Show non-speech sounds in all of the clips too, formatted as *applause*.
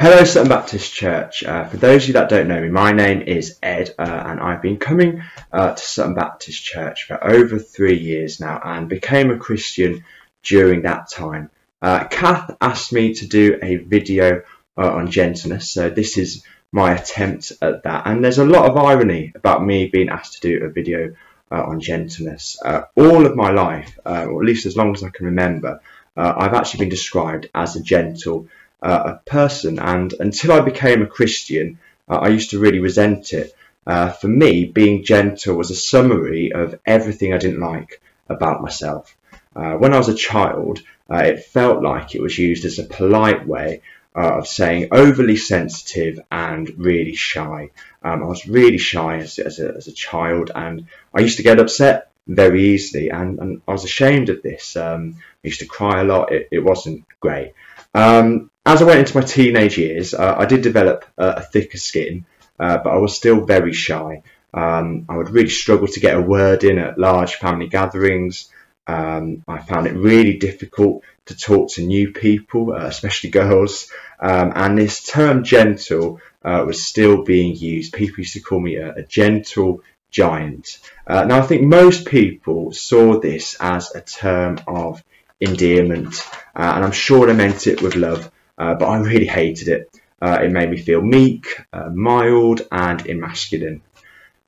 Hello, Sutton Baptist Church. Uh, for those of you that don't know me, my name is Ed, uh, and I've been coming uh, to Sutton Baptist Church for over three years now and became a Christian during that time. Uh, Kath asked me to do a video uh, on gentleness, so this is my attempt at that. And there's a lot of irony about me being asked to do a video uh, on gentleness. all of my life, or at least as long as I can remember, I've actually been described as a gentle uh, a person. And until I became a Christian, uh, I used to really resent it. Uh, for me, being gentle was a summary of everything I didn't like about myself. Uh, when I was a child, uh, it felt like it was used as a polite way uh, of saying overly sensitive and really shy. Um, I was really shy as, as, a, as, a, child, and I used to get upset very easily, and, and I was ashamed of this. Um, I used to cry a lot. It, it wasn't great. Um, as I went into my teenage years, uh, I did develop a, thicker skin, uh, but I was still very shy. Um, I would really struggle to get a word in at large family gatherings. Um, I found it really difficult to talk to new people, uh, especially *laughs* girls. Um, and this term gentle uh, was still being used. People used to call me a, a gentle giant. Uh, now, I think most people saw this as a term of endearment, uh, and I'm sure they meant it with love. Uh, but I really hated it. Uh, it made me feel meek, uh, mild, and emasculine.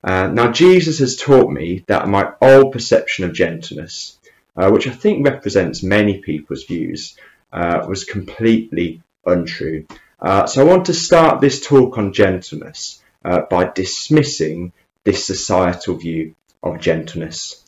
Uh, now, Jesus has taught me that my old perception of gentleness, uh, which I think represents many people's views, was completely untrue. so, I want to start this talk on gentleness by dismissing this societal view of gentleness.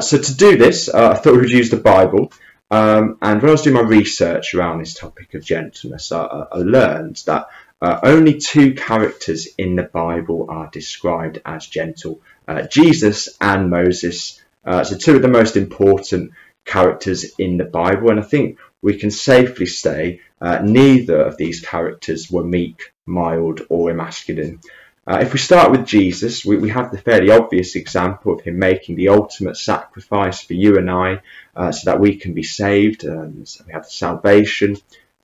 so, to do this, I thought we'd use the Bible. Um, and when I was doing my research around this topic of gentleness, I, I learned that uh, only two characters in the Bible are described as gentle uh, Jesus and Moses. Uh, so, two of the most important characters in the Bible. And I think we can safely say uh, neither of these characters were meek, mild, or emasculine. Uh, if we start with Jesus, we, we, have the fairly obvious example of him making the ultimate sacrifice for you and I uh, so that we can be saved. Um, so we have salvation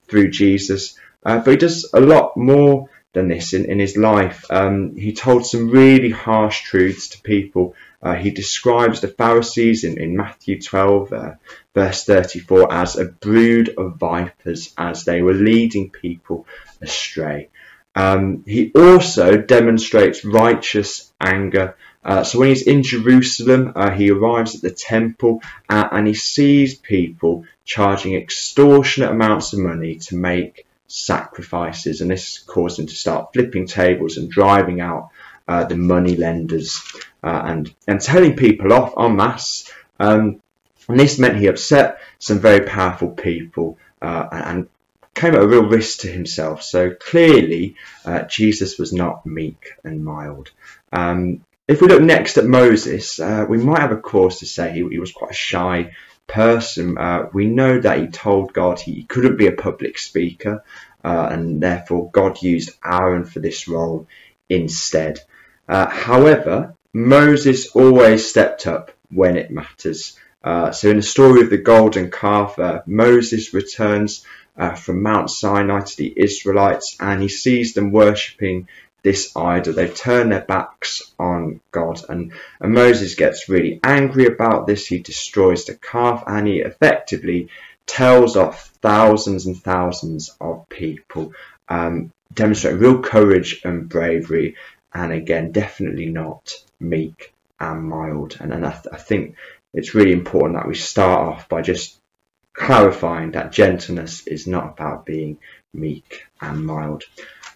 through Jesus. Uh, but he does a lot more than this in, in his life. Um, he told some really harsh truths to people. Uh, he describes the Pharisees in, in Matthew 12, uh, verse 34, as a brood of vipers as they were leading people astray. Um, he also demonstrates righteous anger. Uh, so when he's in Jerusalem, uh, he arrives at the temple uh, and he sees people charging extortionate amounts of money to make sacrifices, and this caused him to start flipping tables and driving out uh, the money lenders uh, and and telling people off en masse. Um, and this meant he upset some very powerful people uh, and came at a real risk to himself. So clearly, uh, Jesus was not meek and mild. Um, if we look next at Moses, uh, we might have a cause to say he, he was quite a shy person. Uh, we know that he told God he couldn't be a public speaker, uh, and therefore God used Aaron for this role instead. Uh, however, Moses always stepped up when it matters. Uh, so in the story of the golden calf, Moses returns uh, from Mount Sinai to the Israelites, and he sees them worshipping this idol. They've turned their backs on God, and, and Moses gets really angry about this. He destroys the calf, and he effectively tells off thousands and thousands of people, um, demonstrating real courage and bravery, and again, definitely not meek and mild. And, and I, th- I think it's really important that we start off by just clarifying that gentleness is not about being meek and mild.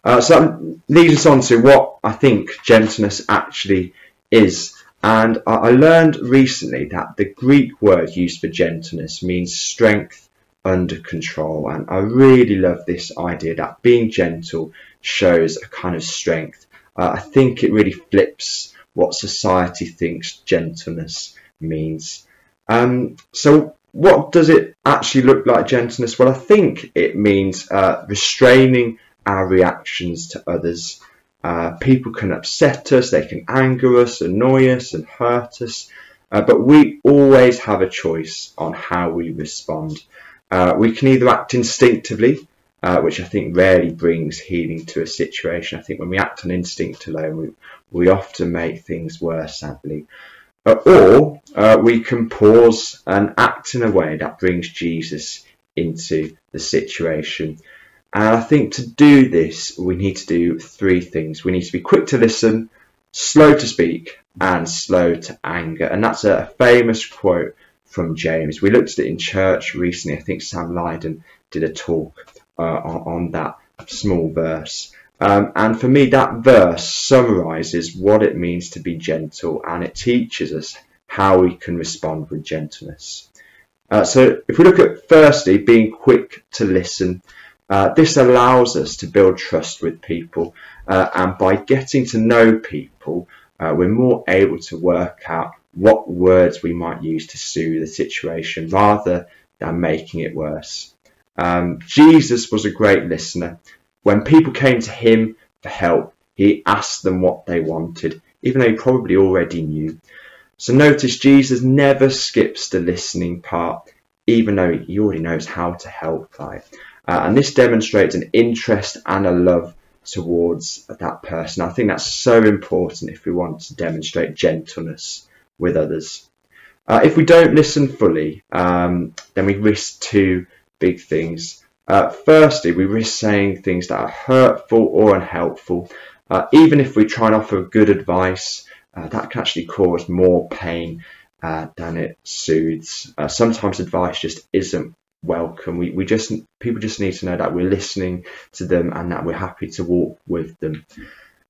Uh, so that leads us on to what I think gentleness actually is. And I learned recently that the Greek word used for gentleness means strength under control. And I really love this idea that being gentle shows a kind of strength. Uh, I think it really flips what society thinks gentleness means. Um, so what does it actually look like gentleness? Well, I think it means uh, restraining our reactions to others. Uh, people can upset us, they can anger us, annoy us, and hurt us, uh, but we always have a choice on how we respond. Uh, we can either act instinctively, uh, which I think rarely brings healing to a situation. I think when we act on instinct alone, we, we often make things worse, sadly. Or uh, we can pause and act in a way that brings Jesus into the situation. And I think to do this, we need to do three things. We need to be quick to listen, slow to speak, and slow to anger. And that's a famous quote from James. We looked at it in church recently. I think Sam Lydon did a talk uh, on, on, that small verse. Um, and for me, that verse summarizes what it means to be gentle and it teaches us how we can respond with gentleness. Uh, so, if we look at firstly being quick to listen, uh, this allows us to build trust with people, uh, and by getting to know people, uh, we're more able to work out what words we might use to soothe the situation rather than making it worse. Um, Jesus was a great listener. When people came to him for help, he asked them what they wanted, even though he probably already knew. So notice Jesus never skips the listening part, even though he already knows how to help. Right? Uh, and this demonstrates an interest and a love towards that person. I think that's so important if we want to demonstrate gentleness with others. Uh, if we don't listen fully, um, then we risk two big things. Uh, firstly, we risk saying things that are hurtful or unhelpful. Uh, even if we try and offer good advice, uh, that can actually cause more pain uh, than it soothes. Uh, sometimes advice just isn't welcome. We, we just people just need to know that we're listening to them and that we're happy to walk with them.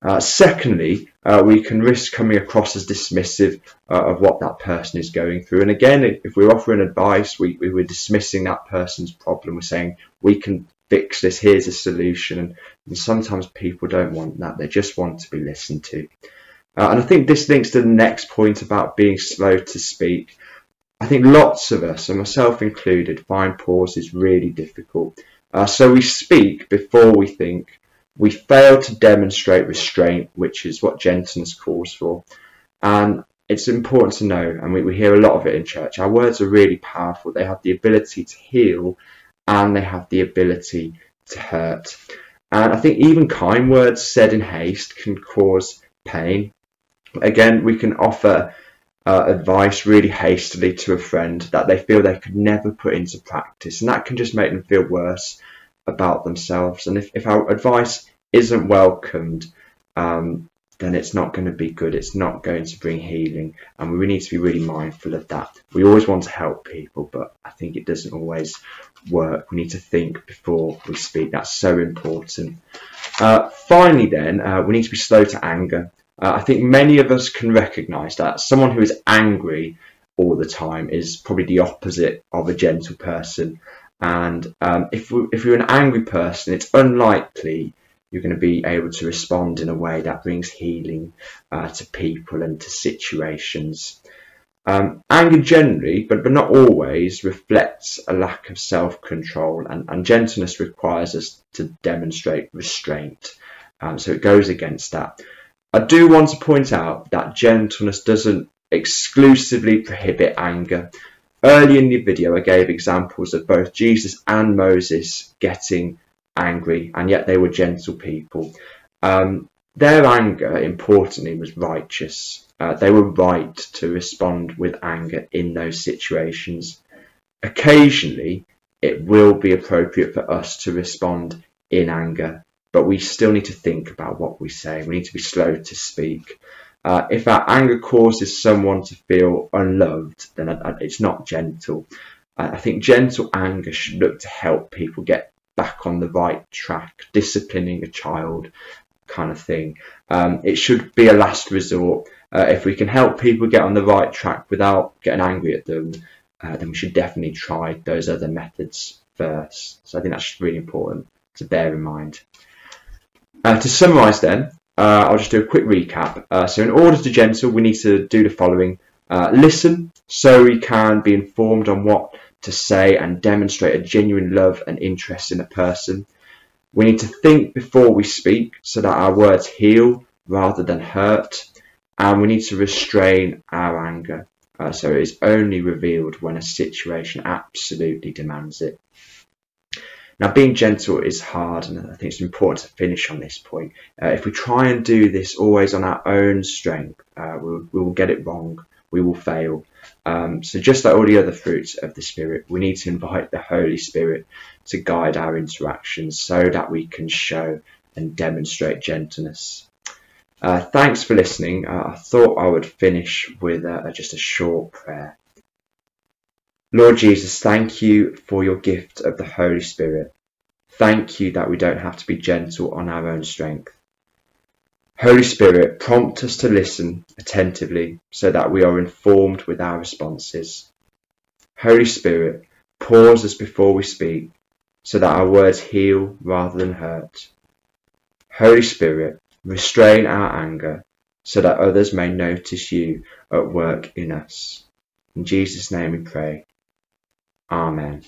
Uh, secondly, uh, we can risk coming across as dismissive uh, of what that person is going through. And again, if we're offering advice, we, we, are dismissing that person's problem. We're saying, we can fix this, here's a solution. And, and sometimes people don't want that, they just want to be listened to. Uh, and I think this links to the next point about being slow to speak. I think lots of us, and myself included, find pauses really difficult. Uh, so we speak before we think we fail to demonstrate restraint, which is what gentleness calls for. And it's important to know, and we, we hear a lot of it in church, our words are really powerful. They have the ability to heal and they have the ability to hurt. And I think even kind words said in haste can cause pain. Again, we can offer uh, advice really hastily to a friend that they feel they could never put into practice, and that can just make them feel worse about themselves. And if, if our advice isn't welcomed, um, then it's not going to be good. It's not going to bring healing. And we need to be really mindful of that. We always want to help people, but I think it doesn't always work. We need to think before we speak. That's so important. Uh, finally, then, uh, we need to be slow to anger. Uh, I think many of us can recognize that someone who is angry all the time is probably the opposite of a gentle person. And um, if, we, if you're an angry person, it's unlikely you're going to be able to respond in a way that brings healing uh, to people and to situations. Um, anger generally, but, but not always, reflects a lack of self control, and, and, gentleness requires us to demonstrate restraint. Um, so it goes against that. I do want to point out that gentleness doesn't exclusively prohibit anger. Early in the video, I gave examples of both Jesus and Moses getting angry, and yet they were gentle people. Um, their anger, importantly, was righteous. Uh, they were right to respond with anger in those situations. Occasionally, it will be appropriate for us to respond in anger, but we still need to think about what we say. We need to be slow to speak. Uh, if our anger causes someone to feel unloved, then it's not gentle. I think gentle anger should look to help people get back on the right track, disciplining a child kind of thing. Um, it should be a last resort. Uh, if we can help people get on the right track without getting angry at them, uh, then we should definitely try those other methods first. So I think that's really important to bear in mind. Uh, to summarise then, uh, I'll just do a quick recap. Uh, so in order to gentle, we need to do the following. Uh, listen so we can be informed on what to say and demonstrate a genuine love and interest in a person. We need to think before we speak so that our words heal rather than hurt. And we need to restrain our anger uh, so it is only revealed when a situation absolutely demands it. Now, being gentle is hard, and I think it's important to finish on this point. Uh, if we try and do this always on our own strength, uh, we'll, we will get it wrong. We will fail. Um, so, just like all the other fruits of the Spirit, we need to invite the Holy Spirit to guide our interactions so that we can show and demonstrate gentleness. Uh, thanks for listening. Uh, I thought I would finish with uh, just a short prayer. Lord Jesus, thank you for your gift of the Holy Spirit. Thank you that we don't have to be gentle on our own strength. Holy Spirit, prompt us to listen attentively so that we are informed with our responses. Holy Spirit, pause us before we speak so that our words heal rather than hurt. Holy Spirit, restrain our anger so that others may notice you at work in us. In Jesus' name we pray. Amen